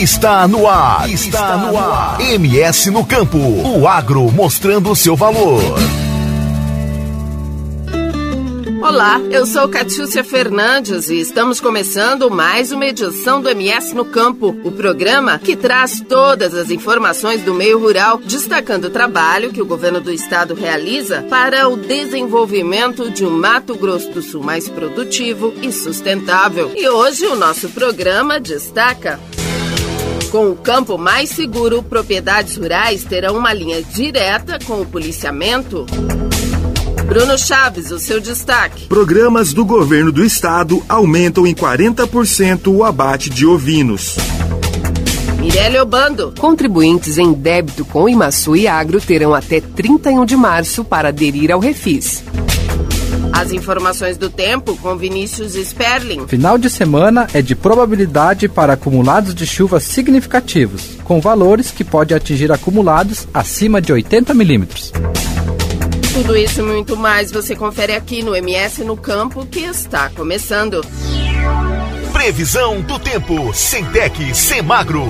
Está no ar. Está no ar. MS no campo. O agro mostrando seu valor. Olá, eu sou Catiúcia Fernandes e estamos começando mais uma edição do MS no Campo, o programa que traz todas as informações do meio rural, destacando o trabalho que o governo do estado realiza para o desenvolvimento de um Mato Grosso do Sul mais produtivo e sustentável. E hoje o nosso programa destaca com o campo mais seguro, propriedades rurais terão uma linha direta com o policiamento. Bruno Chaves, o seu destaque. Programas do governo do estado aumentam em 40% o abate de ovinos. Mirelle Obando. Contribuintes em débito com Imaçu e Agro terão até 31 de março para aderir ao Refis. As informações do tempo com Vinícius Sperling. Final de semana é de probabilidade para acumulados de chuva significativos, com valores que podem atingir acumulados acima de 80 milímetros. Tudo isso e muito mais você confere aqui no MS no Campo que está começando. Previsão do tempo, Centec, Semagro.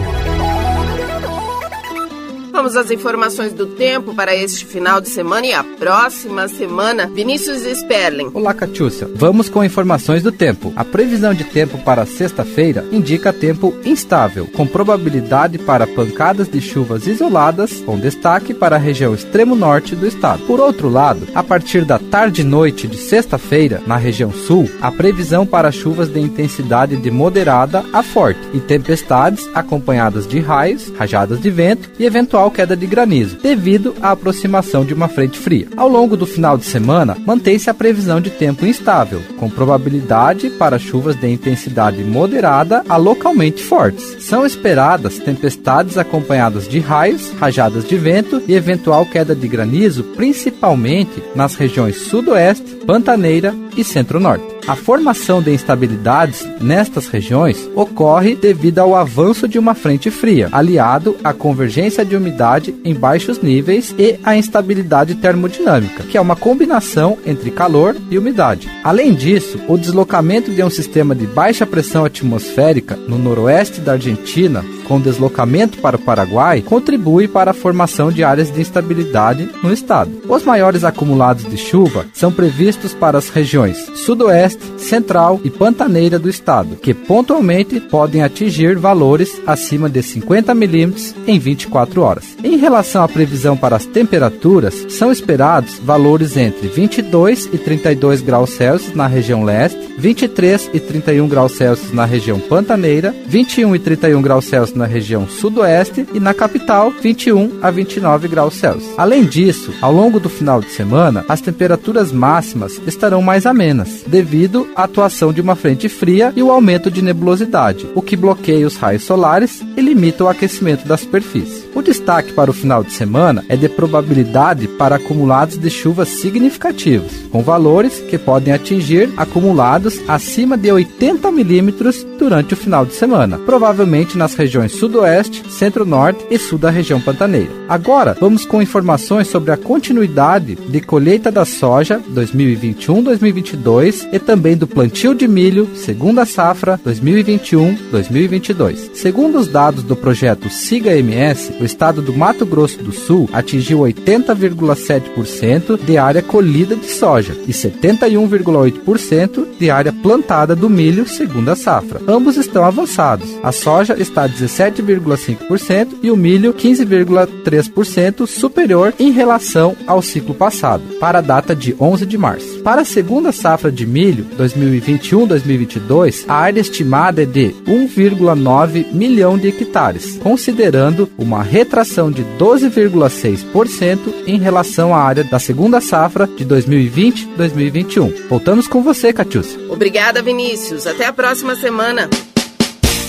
Vamos às informações do tempo para este final de semana e a próxima semana. Vinícius Sperling. Olá, Catiúcia. Vamos com informações do tempo. A previsão de tempo para sexta-feira indica tempo instável, com probabilidade para pancadas de chuvas isoladas, com destaque para a região extremo norte do estado. Por outro lado, a partir da tarde e noite de sexta-feira, na região sul, a previsão para chuvas de intensidade de moderada a forte e tempestades acompanhadas de raios, rajadas de vento e eventual queda de granizo, devido à aproximação de uma frente fria. Ao longo do final de semana, mantém-se a previsão de tempo instável, com probabilidade para chuvas de intensidade moderada a localmente fortes. São esperadas tempestades acompanhadas de raios, rajadas de vento e eventual queda de granizo, principalmente nas regiões sudoeste, pantaneira e centro-norte. A formação de instabilidades nestas regiões ocorre devido ao avanço de uma frente fria, aliado à convergência de umidade em baixos níveis e à instabilidade termodinâmica, que é uma combinação entre calor e umidade. Além disso, o deslocamento de um sistema de baixa pressão atmosférica no noroeste da Argentina com deslocamento para o Paraguai, contribui para a formação de áreas de instabilidade no estado. Os maiores acumulados de chuva são previstos para as regiões sudoeste, central e pantaneira do estado, que pontualmente podem atingir valores acima de 50 milímetros em 24 horas. Em relação à previsão para as temperaturas, são esperados valores entre 22 e 32 graus Celsius na região leste, 23 e 31 graus Celsius na região pantaneira, 21 e 31 graus Celsius na região sudoeste e na capital 21 a 29 graus Celsius. Além disso, ao longo do final de semana, as temperaturas máximas estarão mais amenas, devido à atuação de uma frente fria e o aumento de nebulosidade, o que bloqueia os raios solares e limita o aquecimento da superfície. O destaque para o final de semana é de probabilidade para acumulados de chuvas significativos, com valores que podem atingir acumulados acima de 80 milímetros durante o final de semana, provavelmente nas regiões sudoeste, centro-norte e sul da região pantaneira. Agora, vamos com informações sobre a continuidade de colheita da soja 2021-2022 e também do plantio de milho segunda safra 2021-2022. Segundo os dados do projeto Siga MS, o estado do Mato Grosso do Sul atingiu 80,7% de área colhida de soja e 71,8% de área plantada do milho segunda safra. Ambos estão avançados. A soja está 17,5% e o milho 15,3% superior em relação ao ciclo passado, para a data de 11 de março. Para a segunda safra de milho 2021-2022, a área estimada é de 1,9 milhão de hectares, considerando uma retração de 12,6% em relação à área da segunda safra de 2020-2021. Voltamos com você, Catiúcia. Obrigada, Vinícius. Até a próxima semana.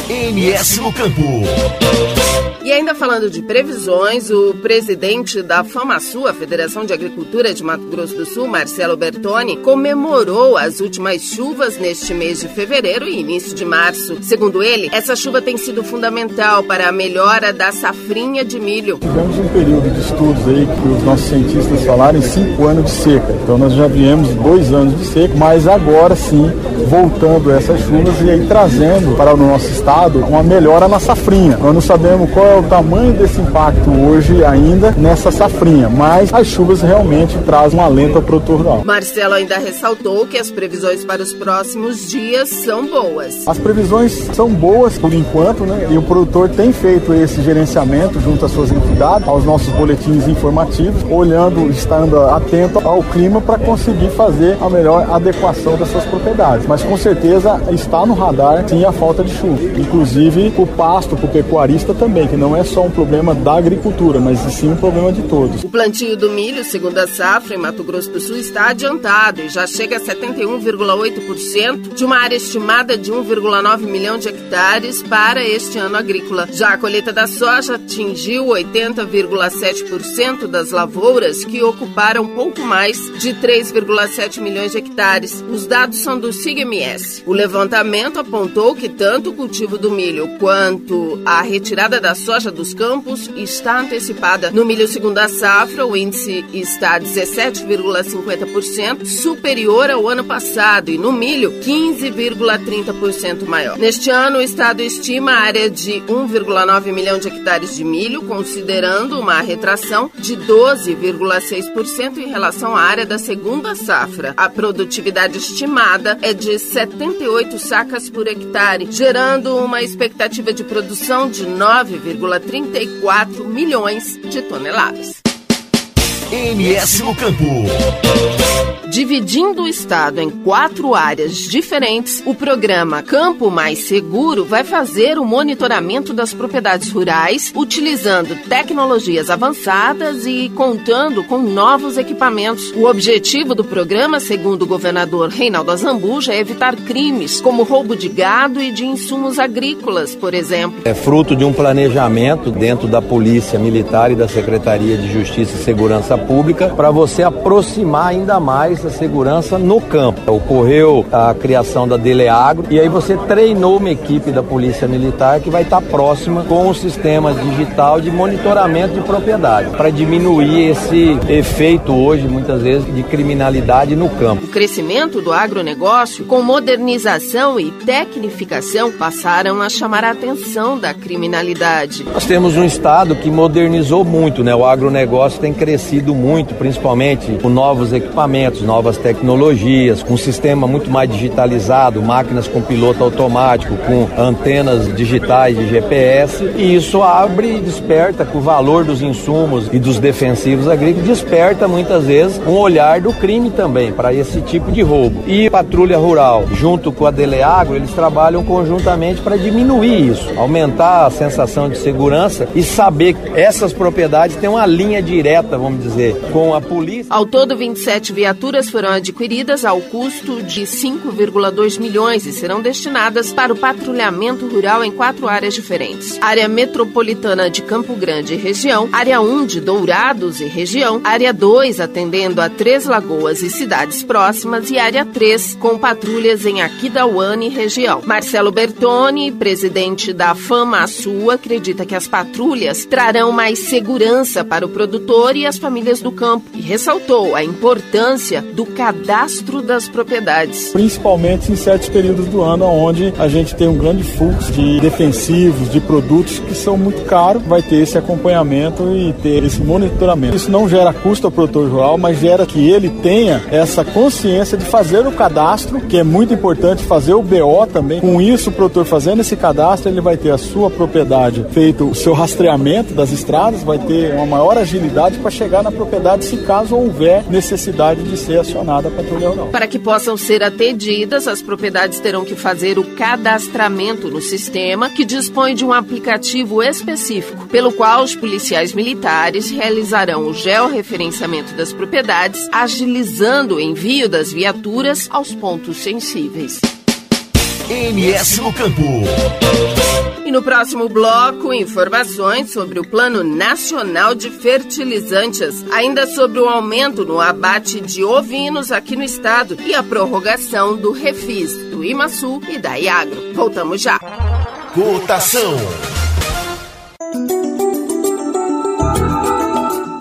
MS no Campo. E ainda falando de previsões, o presidente da FamaSul, a Federação de Agricultura de Mato Grosso do Sul, Marcelo Bertoni, comemorou as últimas chuvas neste mês de fevereiro e início de março. Segundo ele, essa chuva tem sido fundamental para a melhora da safrinha de milho. Tivemos um período de estudos aí que os nossos cientistas falaram em cinco anos de seca. Então nós já viemos dois anos de seca, mas agora sim, voltando essas chuvas e aí trazendo para o nosso estado dado uma melhora na safrinha. Nós não sabemos qual é o tamanho desse impacto hoje ainda nessa safrinha, mas as chuvas realmente trazem um alento ao produtor rural. Marcelo ainda ressaltou que as previsões para os próximos dias são boas. As previsões são boas por enquanto, né? E o produtor tem feito esse gerenciamento junto às suas entidades, aos nossos boletins informativos, olhando, estando atento ao clima para conseguir fazer a melhor adequação das suas propriedades. Mas com certeza está no radar sim a falta de chuva. Inclusive o pasto para o pecuarista também, que não é só um problema da agricultura, mas sim um problema de todos. O plantio do milho, segundo a safra, em Mato Grosso do Sul está adiantado e já chega a 71,8% de uma área estimada de 1,9 milhão de hectares para este ano agrícola. Já a colheita da soja atingiu 80,7% das lavouras, que ocuparam pouco mais de 3,7 milhões de hectares. Os dados são do SIGMS. O levantamento apontou que tanto o cultivo do milho quanto a retirada da soja dos campos está antecipada. No milho segundo a safra, o índice está 17,50% superior ao ano passado e no milho 15,30% maior. Neste ano, o estado estima a área de 1,9 milhão de hectares de milho, considerando uma retração de 12,6% em relação à área da segunda safra. A produtividade estimada é de 78 sacas por hectare, gerando uma expectativa de produção de 9,34 milhões de toneladas. MS no Campo. Dividindo o estado em quatro áreas diferentes, o programa Campo Mais Seguro vai fazer o monitoramento das propriedades rurais, utilizando tecnologias avançadas e contando com novos equipamentos. O objetivo do programa, segundo o governador Reinaldo Azambuja, é evitar crimes como roubo de gado e de insumos agrícolas, por exemplo. É fruto de um planejamento dentro da Polícia Militar e da Secretaria de Justiça e Segurança Pública para você aproximar ainda mais a segurança no campo. Ocorreu a criação da Deleagro e aí você treinou uma equipe da Polícia Militar que vai estar próxima com o sistema digital de monitoramento de propriedade para diminuir esse efeito hoje muitas vezes de criminalidade no campo. O crescimento do agronegócio com modernização e tecnificação passaram a chamar a atenção da criminalidade. Nós temos um estado que modernizou muito, né? O agronegócio tem crescido muito, principalmente com novos equipamentos, novas tecnologias, com um sistema muito mais digitalizado, máquinas com piloto automático, com antenas digitais de GPS, e isso abre e desperta com o valor dos insumos e dos defensivos agrícolas, desperta muitas vezes um olhar do crime também para esse tipo de roubo. E Patrulha Rural, junto com a Deleagro, eles trabalham conjuntamente para diminuir isso, aumentar a sensação de segurança e saber que essas propriedades têm uma linha direta, vamos dizer, com a polícia. Ao todo, 27 viaturas foram adquiridas ao custo de 5,2 milhões e serão destinadas para o patrulhamento rural em quatro áreas diferentes: área metropolitana de Campo Grande e região, área 1 de Dourados e região, área 2 atendendo a Três Lagoas e cidades próximas e área 3 com patrulhas em Aquidauana e região. Marcelo Bertoni, presidente da Fama Sul, acredita que as patrulhas trarão mais segurança para o produtor e as famílias do campo e ressaltou a importância do cadastro das propriedades. Principalmente em certos períodos do ano, onde a gente tem um grande fluxo de defensivos, de produtos que são muito caros, vai ter esse acompanhamento e ter esse monitoramento. Isso não gera custo ao produtor rural, mas gera que ele tenha essa consciência de fazer o cadastro, que é muito importante fazer o BO também. Com isso, o produtor fazendo esse cadastro, ele vai ter a sua propriedade feito o seu rastreamento das estradas, vai ter uma maior agilidade para chegar na propriedade se caso houver necessidade de ser acionada a patrulha rural. Para que possam ser atendidas, as propriedades terão que fazer o cadastramento no sistema, que dispõe de um aplicativo específico, pelo qual os policiais militares realizarão o georreferenciamento das propriedades, agilizando o envio das viaturas aos pontos sensíveis. MS no Campo. E no próximo bloco, informações sobre o Plano Nacional de Fertilizantes, ainda sobre o aumento no abate de ovinos aqui no estado e a prorrogação do refis do Imasul e da Iagro. Voltamos já. Cotação.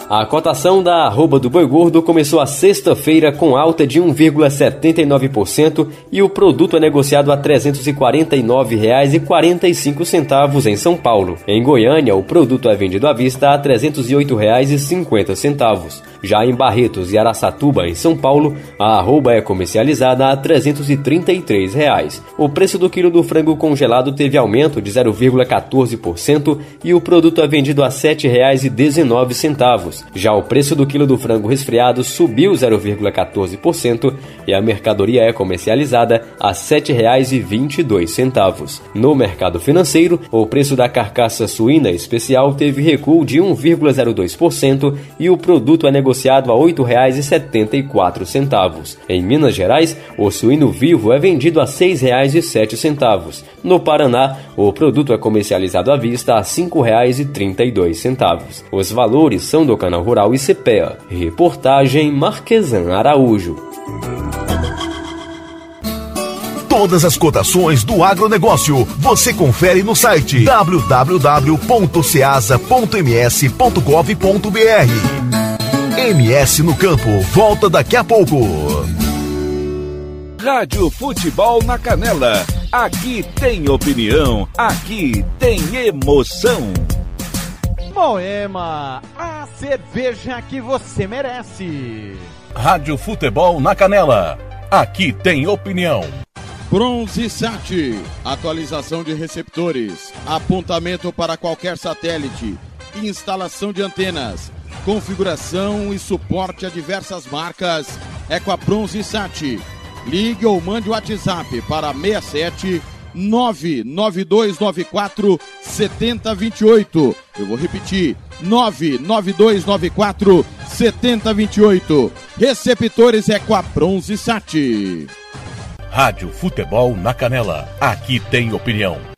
A cotação da arroba do boi gordo começou a sexta-feira com alta de 1,79% e o produto é negociado a R$ 349,45 em São Paulo. Em Goiânia, o produto é vendido à vista a R$ 308,50. Já em Barretos e Araçatuba, em São Paulo, a arroba é comercializada a 333 reais. O preço do quilo do frango congelado teve aumento de 0,14% e o produto é vendido a R$ 7,19. Já o preço do quilo do frango resfriado subiu 0,14% e a mercadoria é comercializada a R$ 7,22. No mercado financeiro, o preço da carcaça suína especial teve recuo de 1,02% e o produto é negociado a R$ 8,74. Em Minas Gerais, o suíno vivo é vendido a R$ 6,07. No Paraná, o produto é comercializado à vista a R$ 5,32. Os valores são do Canal Rural e CPEA. Reportagem Marquesan Araújo. Todas as cotações do agronegócio você confere no site www.ceasa.ms.gov.br. MS no campo, volta daqui a pouco. Rádio Futebol na Canela. Aqui tem opinião, aqui tem emoção. Moema, a cerveja que você merece. Rádio Futebol na Canela. Aqui tem opinião. Bronze Sat, atualização de receptores, apontamento para qualquer satélite, instalação de antenas, configuração e suporte a diversas marcas. É com a Bronze Sat. Ligue ou mande o WhatsApp para 67 99294 7028. Eu vou repetir: 99294 7028. Receptores é com a Bronze Sat. Rádio Futebol na Canela. Aqui tem opinião.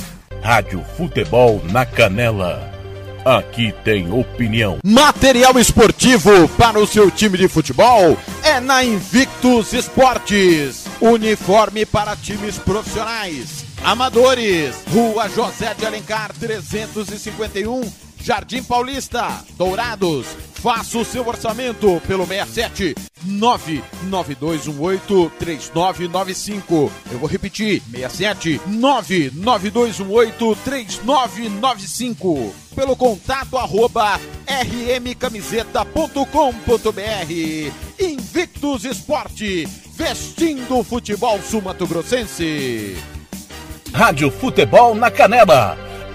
Rádio Futebol na Canela. Aqui tem opinião. Material esportivo para o seu time de futebol é na Invictus Esportes. Uniforme para times profissionais, amadores. Rua José de Alencar 351, Jardim Paulista, Dourados. Faça o seu orçamento pelo 67 99218 3995. Eu vou repetir: 67 99218 3995. Pelo contato arroba rmcamiseta.com.br. Invictus Esporte, vestindo o futebol sumatogrossense. Rádio Futebol na Canela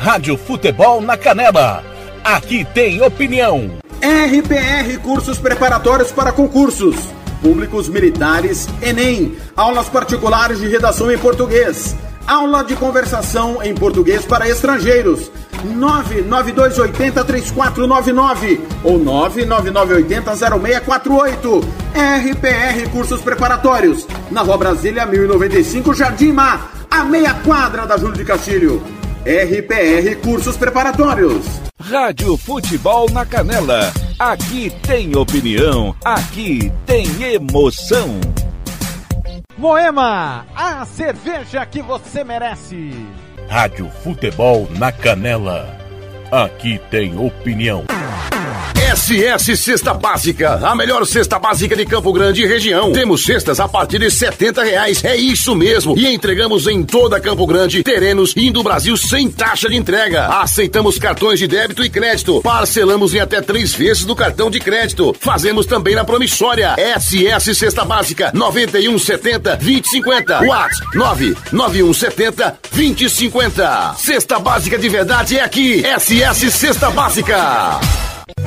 Rádio Futebol na Canela. Aqui tem opinião. RPR Cursos Preparatórios para Concursos. Públicos Militares, Enem. Aulas particulares de redação em português. Aula de conversação em português para estrangeiros. 992803499 ou 999800648. RPR Cursos Preparatórios. Na Rua Brasília 1095, Jardim Mar. A meia quadra da Júlio de Castilho. RPR Cursos Preparatórios. Rádio Futebol na Canela. Aqui tem opinião, aqui tem emoção. Moema, a cerveja que você merece. Rádio Futebol na Canela. Aqui tem opinião. SS Cesta Básica, a melhor cesta básica de Campo Grande e região. Temos cestas a partir de setenta reais, é isso mesmo. E entregamos em toda Campo Grande, terrenos e Brasil sem taxa de entrega. Aceitamos cartões de débito e crédito. Parcelamos em até três vezes do cartão de crédito. Fazemos também na promissória. SS Cesta Básica, 9170 2050. WhatsApp 99170 2050. Cesta Básica de verdade é aqui. SS Cesta Básica.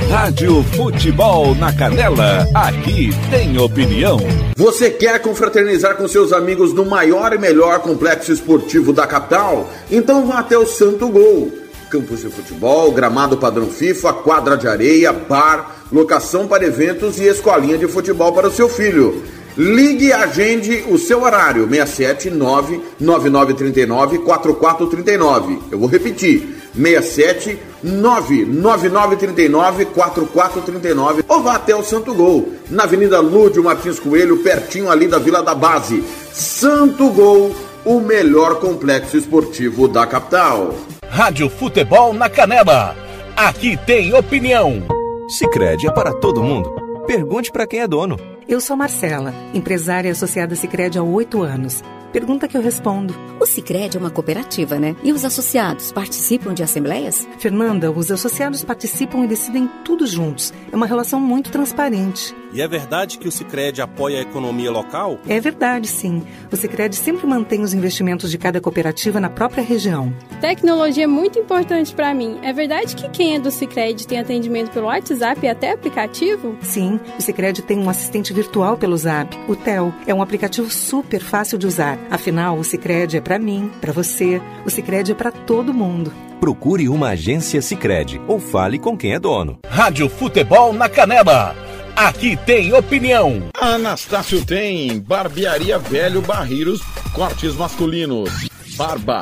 Rádio Futebol na Canela, aqui tem opinião. Você quer confraternizar com seus amigos no maior e melhor complexo esportivo da capital? Então vá até o Santo Gol. Campos de futebol, gramado padrão FIFA, quadra de areia, bar, locação para eventos e escolinha de futebol para o seu filho. Ligue e agende o seu horário, 679 9939 4439. Eu vou repetir, 67 99939 4439 ou vá até o Santo Gol, na Avenida Lúdio Martins Coelho, pertinho ali da Vila da Base. Santo Gol, o melhor complexo esportivo da capital. Rádio Futebol na Canela. Aqui tem opinião. Sicredi é para todo mundo. Pergunte para quem é dono. Eu sou Marcela, empresária associada Sicredi há oito anos. Pergunta que eu respondo. O Sicredi é uma cooperativa, né? E os associados participam de assembleias? Fernanda, os associados participam e decidem tudo juntos. É uma relação muito transparente. E é verdade que o Sicredi apoia a economia local? É verdade, sim. O Sicredi sempre mantém os investimentos de cada cooperativa na própria região. Tecnologia é muito importante para mim. É verdade que quem é do Sicredi tem atendimento pelo WhatsApp e até aplicativo? Sim, o Sicredi tem um assistente virtual pelo Zap, o Tel. É um aplicativo super fácil de usar. Afinal, o Sicredi é para mim, para você. O Sicredi é para todo mundo. Procure uma agência Sicredi ou fale com quem é dono. Rádio Futebol na Canela. Aqui tem opinião. Anastácio tem barbearia velho Barreiros, cortes masculinos, barba,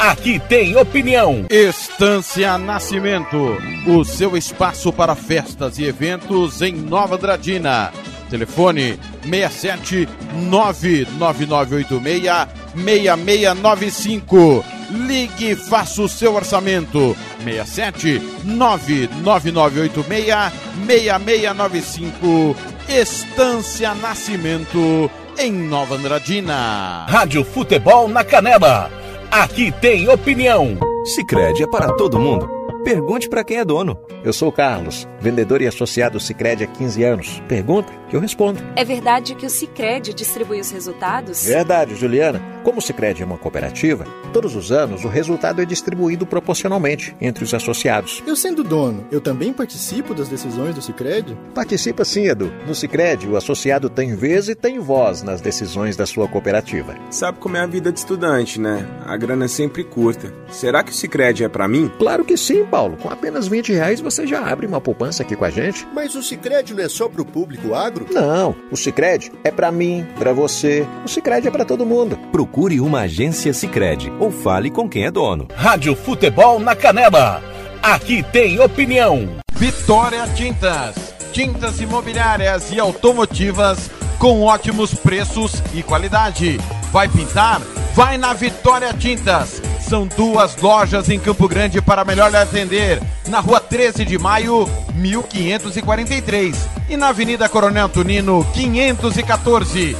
Aqui tem opinião. Estância Nascimento, o seu espaço para festas e eventos em Nova Dradina. Telefone 67 99986 6695. Ligue e faça o seu orçamento. 67 99986 6695. Estância Nascimento em Nova Andradina. Rádio Futebol na Canela. Aqui tem opinião. Sicredi é para todo mundo. Pergunte para quem é dono. Eu sou o Carlos, vendedor e associado Sicredi há 15 anos. Pergunta que eu respondo. É verdade que o Sicredi distribui os resultados? Verdade, Juliana. Como o Sicredi é uma cooperativa, todos os anos o resultado é distribuído proporcionalmente entre os associados. Eu sendo dono, eu também participo das decisões do Sicredi? Participa sim, Edu. No Sicredi, o associado tem vez e tem voz nas decisões da sua cooperativa. Sabe como é a vida de estudante, né? A grana é sempre curta. Será que o Sicredi é para mim? Claro que sim, Paulo. Com apenas 20 reais você já abre uma poupança aqui com a gente. Mas o Sicredi não é só pro público agro? Não, o Sicredi é para mim, para você. O Sicredi é para todo mundo. Procure uma agência Sicredi ou fale com quem é dono. Rádio Futebol na Canela. Aqui tem opinião. Vitória Tintas. Tintas imobiliárias e automotivas com ótimos preços e qualidade. Vai pintar? Vai na Vitória Tintas. São duas lojas em Campo Grande para melhor atender. Na rua 13 de maio, 1543. E na Avenida Coronel Tunino, 514.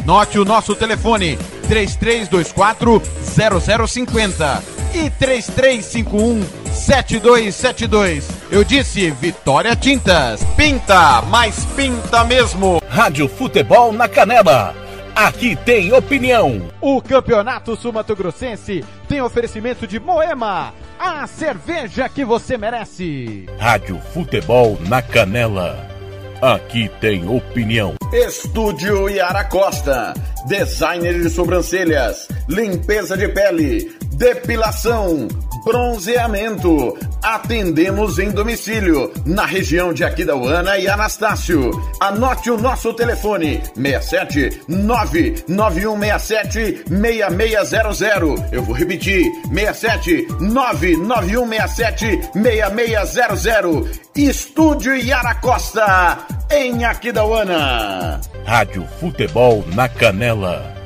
Anote o nosso telefone: 3324 0050 e 3351 7272. Eu disse Vitória Tintas. Pinta, mas pinta mesmo. Rádio Futebol na Canela. Aqui tem opinião. O Campeonato Sumato Grossense tem oferecimento de Moema, a cerveja que você merece. Rádio Futebol na Canela. Aqui tem opinião. Estúdio Yara Costa. Designer de sobrancelhas, limpeza de pele, depilação, Bronzeamento. Atendemos em domicílio, na região de Aquidauana e Anastácio. Anote o nosso telefone: 67 99167 6600. Eu vou repetir: 67 99167 6600. Estúdio Yara Costa, em Aquidauana. Rádio Futebol na Canela.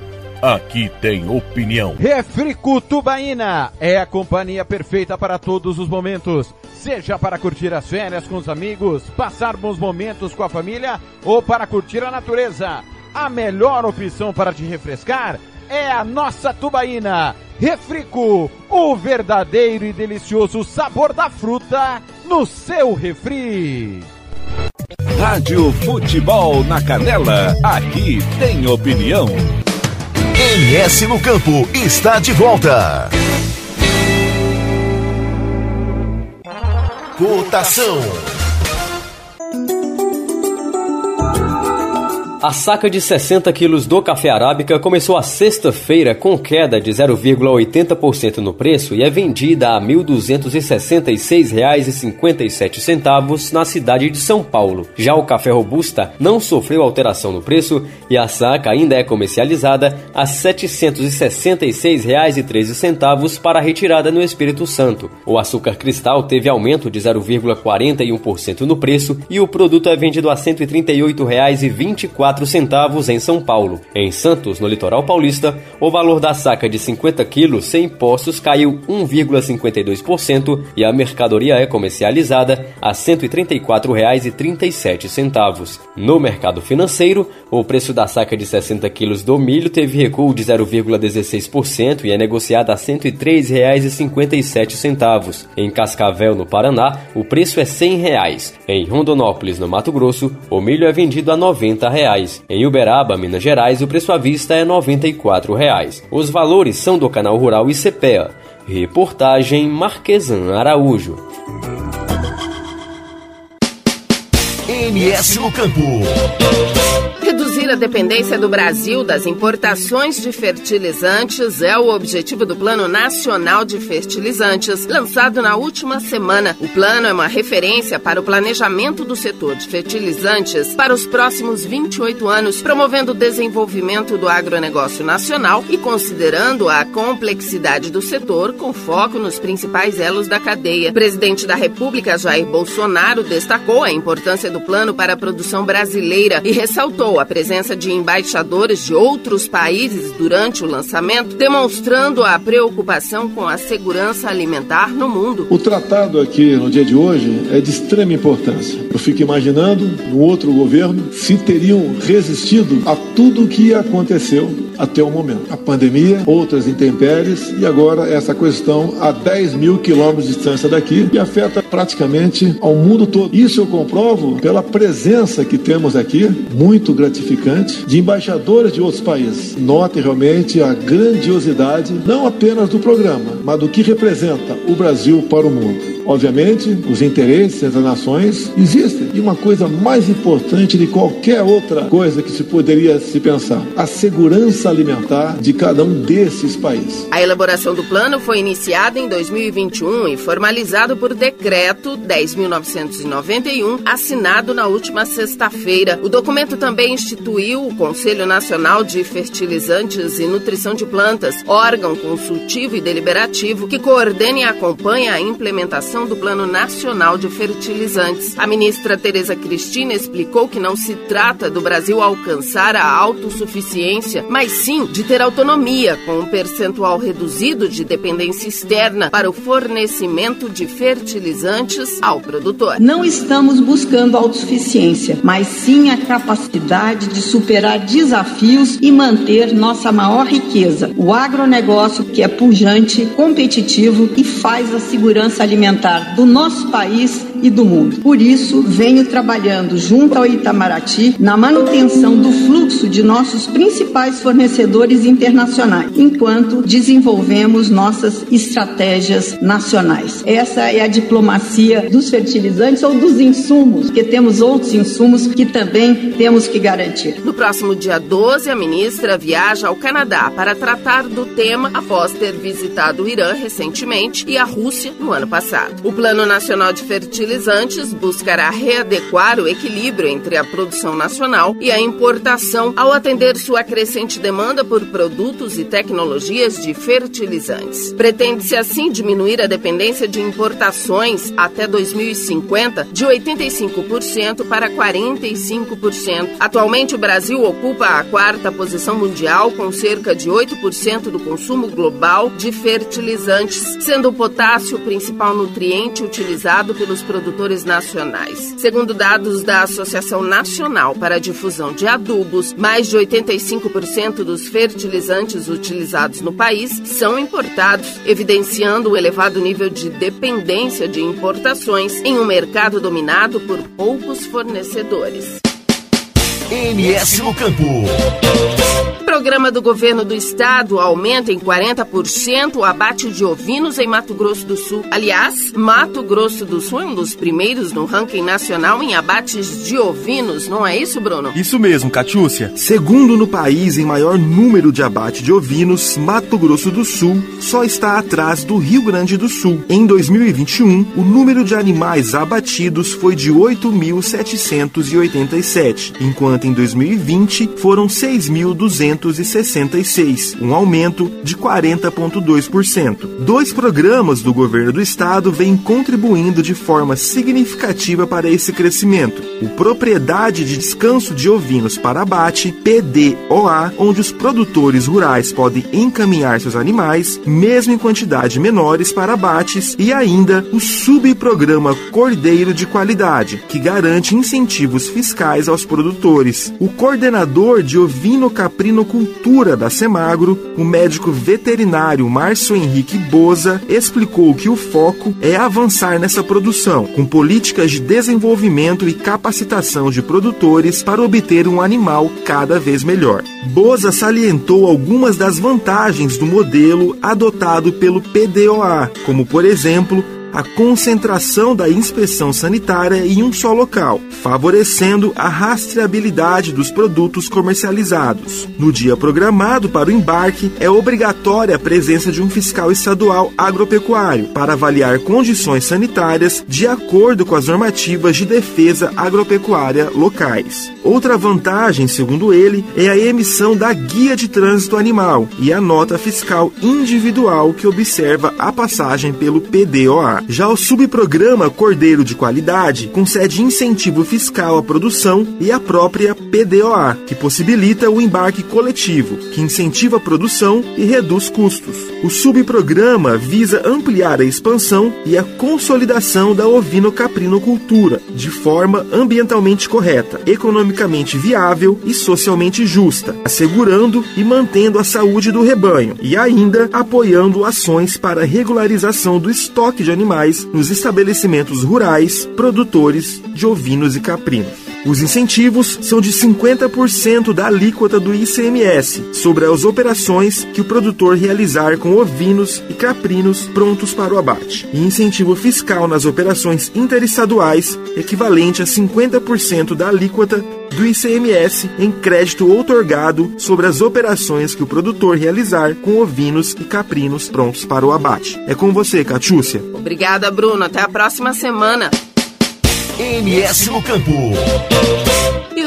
Aqui tem opinião. Refrico Tubaína é a companhia perfeita para todos os momentos. Seja para curtir as férias com os amigos, passar bons momentos com a família ou para curtir a natureza. A melhor opção para te refrescar é a nossa Tubaína. Refrico, o verdadeiro e delicioso sabor da fruta no seu refri. Rádio Futebol na Canela, aqui tem opinião. MS no Campo está de volta. Cotação. A saca de 60 quilos do café arábica começou a sexta-feira com queda de 0,80% no preço e é vendida a R$ 1.266,57 na cidade de São Paulo. Já o café robusta não sofreu alteração no preço e a saca ainda é comercializada a R$ 766,13 para retirada no Espírito Santo. O açúcar cristal teve aumento de 0,41% no preço e o produto é vendido a R$ 138,24 centavos em São Paulo. Em Santos, no litoral paulista, o valor da saca de 50 quilos sem impostos caiu 1,52% e a mercadoria é comercializada a R$ 134,37. No mercado financeiro, o preço da saca de 60 quilos do milho teve recuo de 0,16% e é negociada a R$ 103,57. Em Cascavel, no Paraná, o preço é 100 reais. Em Rondonópolis, no Mato Grosso, o milho é vendido a 90 reais. Em Uberaba, Minas Gerais, o preço à vista é 94 reais. Os valores são do canal Rural e CPEA. Reportagem Marquesan Araújo. MS no Campo. A dependência do Brasil das importações de fertilizantes é o objetivo do Plano Nacional de Fertilizantes, lançado na última semana. O plano é uma referência para o planejamento do setor de fertilizantes para os próximos 28 anos, promovendo o desenvolvimento do agronegócio nacional e considerando a complexidade do setor com foco nos principais elos da cadeia. O presidente da República, Jair Bolsonaro, destacou a importância do plano para a produção brasileira e ressaltou a presença de embaixadores de outros países durante o lançamento, demonstrando a preocupação com a segurança alimentar no mundo. O tratado aqui no dia de hoje é de extrema importância. Eu fico imaginando, no outro governo, se teriam resistido a tudo o que aconteceu até o momento. A pandemia, outras intempéries e agora essa questão a 10 mil quilômetros de distância daqui e afeta praticamente ao mundo todo. Isso eu comprovo pela presença que temos aqui, muito gratificante, de embaixadores de outros países. Note realmente a grandiosidade, não apenas do programa, mas do que representa o Brasil para o mundo. Obviamente, os interesses entre as nações existem. E uma coisa mais importante de qualquer outra coisa que se poderia se pensar: a segurança alimentar de cada um desses países. A elaboração do plano foi iniciada em 2021 e formalizado por decreto 10.991, assinado na última sexta-feira. O documento também instituiu o Conselho Nacional de Fertilizantes e Nutrição de Plantas, órgão consultivo e deliberativo que coordena e acompanha a implementação do Plano Nacional de Fertilizantes. A ministra Tereza Cristina explicou que não se trata do Brasil alcançar a autossuficiência, mas sim de ter autonomia, com um percentual reduzido de dependência externa para o fornecimento de fertilizantes ao produtor. Não estamos buscando autossuficiência, mas sim a capacidade de superar desafios e manter nossa maior riqueza, o agronegócio que é pujante, competitivo e faz a segurança alimentar do nosso país e do mundo. Por isso, venho trabalhando junto ao Itamaraty na manutenção do fluxo de nossos principais fornecedores internacionais, enquanto desenvolvemos nossas estratégias nacionais. Essa é a diplomacia dos fertilizantes ou dos insumos, porque temos outros insumos que também temos que garantir. No próximo dia 12, a ministra viaja ao Canadá para tratar do tema após ter visitado o Irã recentemente e a Rússia no ano passado. O Plano Nacional de Fertilizantes buscará readequar o equilíbrio entre a produção nacional e a importação ao atender sua crescente demanda por produtos e tecnologias de fertilizantes. Pretende-se assim diminuir a dependência de importações até 2050 de 85% para 45%. Atualmente, o Brasil ocupa a quarta posição mundial com cerca de 8% do consumo global de fertilizantes, sendo o potássio o principal nutriente utilizado pelos produtores nacionais. Segundo dados da Associação Nacional para a Difusão de Adubos, mais de 85% dos fertilizantes utilizados no país são importados, evidenciando o elevado nível de dependência de importações em um mercado dominado por poucos fornecedores. MS no Campo. Programa do governo do estado aumenta em 40% o abate de ovinos em Mato Grosso do Sul. Aliás, Mato Grosso do Sul é um dos primeiros no ranking nacional em abates de ovinos, não é isso, Bruno? Isso mesmo, Catiúcia. Segundo no país em maior número de abate de ovinos, Mato Grosso do Sul só está atrás do Rio Grande do Sul. Em 2021, o número de animais abatidos foi de 8.787, enquanto em 2020 foram 6.266, um aumento de 40,2%. Dois programas do governo do estado vêm contribuindo de forma significativa para esse crescimento. O Propriedade de Descanso de Ovinos para Abate, PDOA, onde os produtores rurais podem encaminhar seus animais, mesmo em quantidade menores, para abates, e ainda o Subprograma Cordeiro de Qualidade, que garante incentivos fiscais aos produtores. O coordenador de ovino-caprinocultura da Semagro, o médico veterinário Márcio Henrique Boza, explicou que o foco é avançar nessa produção, com políticas de desenvolvimento e capacitação de produtores para obter um animal cada vez melhor. Boza salientou algumas das vantagens do modelo adotado pelo PDOA, como por exemplo a concentração da inspeção sanitária em um só local, favorecendo a rastreabilidade dos produtos comercializados. No dia programado para o embarque, é obrigatória a presença de um fiscal estadual agropecuário para avaliar condições sanitárias de acordo com as normativas de defesa agropecuária locais. Outra vantagem, segundo ele, é a emissão da Guia de Trânsito Animal e a nota fiscal individual que observa a passagem pelo PDOA. Já o subprograma Cordeiro de Qualidade concede incentivo fiscal à produção e à própria PDOA, que possibilita o embarque coletivo, que incentiva a produção e reduz custos. O subprograma visa ampliar a expansão e a consolidação da ovino-caprinocultura de forma ambientalmente correta, economicamente viável e socialmente justa, assegurando e mantendo a saúde do rebanho e ainda apoiando ações para regularização do estoque de animais nos estabelecimentos rurais produtores de ovinos e caprinos. Os incentivos são de 50% da alíquota do ICMS sobre as operações que o produtor realizar com ovinos e caprinos prontos para o abate, e incentivo fiscal nas operações interestaduais equivalente a 50% da alíquota do ICMS em crédito outorgado sobre as operações que o produtor realizar com ovinos e caprinos prontos para o abate. É com você, Catiúcia. Obrigada, Bruno. Até a próxima semana. MS no Campo.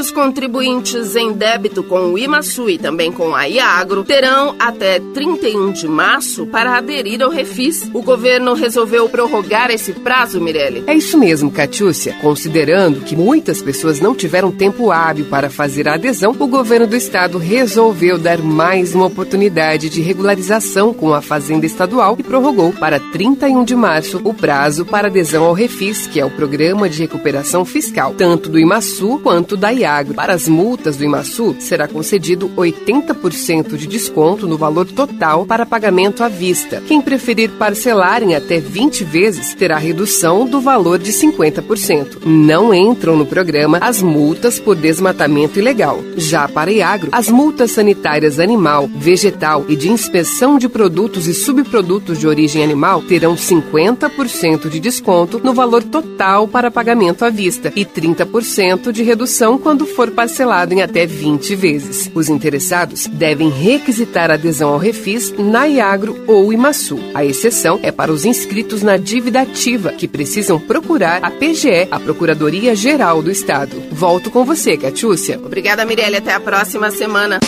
Os contribuintes em débito com o IMASU e também com a IAGRO terão até 31 de março para aderir ao Refis. O governo resolveu prorrogar esse prazo, Mirelle. É isso mesmo, Catiúcia. Considerando que muitas pessoas não tiveram tempo hábil para fazer a adesão, o governo do estado resolveu dar mais uma oportunidade de regularização com a Fazenda Estadual e prorrogou para 31 de março o prazo para adesão ao Refis, que é o Programa de Recuperação Fiscal, tanto do IMASU quanto da IAGRO Agro. Para as multas do Imaçu, será concedido 80% de desconto no valor total para pagamento à vista. Quem preferir parcelar em até 20 vezes terá redução do valor de 50%. Não entram no programa as multas por desmatamento ilegal. Já para Iagro, as multas sanitárias animal, vegetal e de inspeção de produtos e subprodutos de origem animal terão 50% de desconto no valor total para pagamento à vista e 30% de redução quando for parcelado em até 20 vezes. Os interessados devem requisitar adesão ao Refis na Iagro ou Imaçu. A exceção é para os inscritos na dívida ativa, que precisam procurar a PGE, a Procuradoria Geral do Estado. Volto com você, Catiúcia. Obrigada, Mirelle. Até a próxima semana.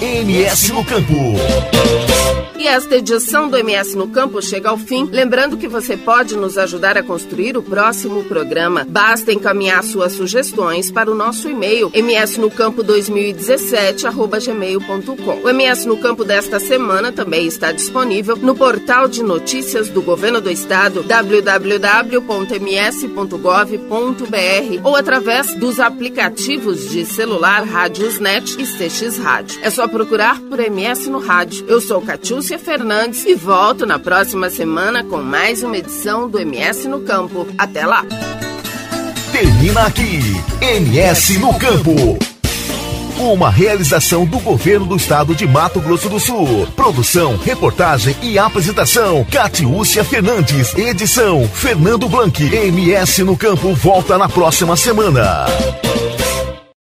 MS no Campo. E esta edição do MS no Campo chega ao fim. Lembrando que você pode nos ajudar a construir o próximo programa. Basta encaminhar suas sugestões para o nosso e-mail msnocampo2017@gmail.com. O MS no Campo desta semana também está disponível no portal de notícias do Governo do Estado www.ms.gov.br ou através dos aplicativos de celular Rádiosnet e CX Rádio. É procurar por MS no rádio. Eu sou Catiúcia Fernandes e volto na próxima semana com mais uma edição do MS no Campo. Até lá! Termina aqui, MS no Campo. Uma realização do governo do estado de Mato Grosso do Sul. Produção, reportagem e apresentação: Catiúcia Fernandes. Edição: Fernando Blanc. MS no Campo volta na próxima semana.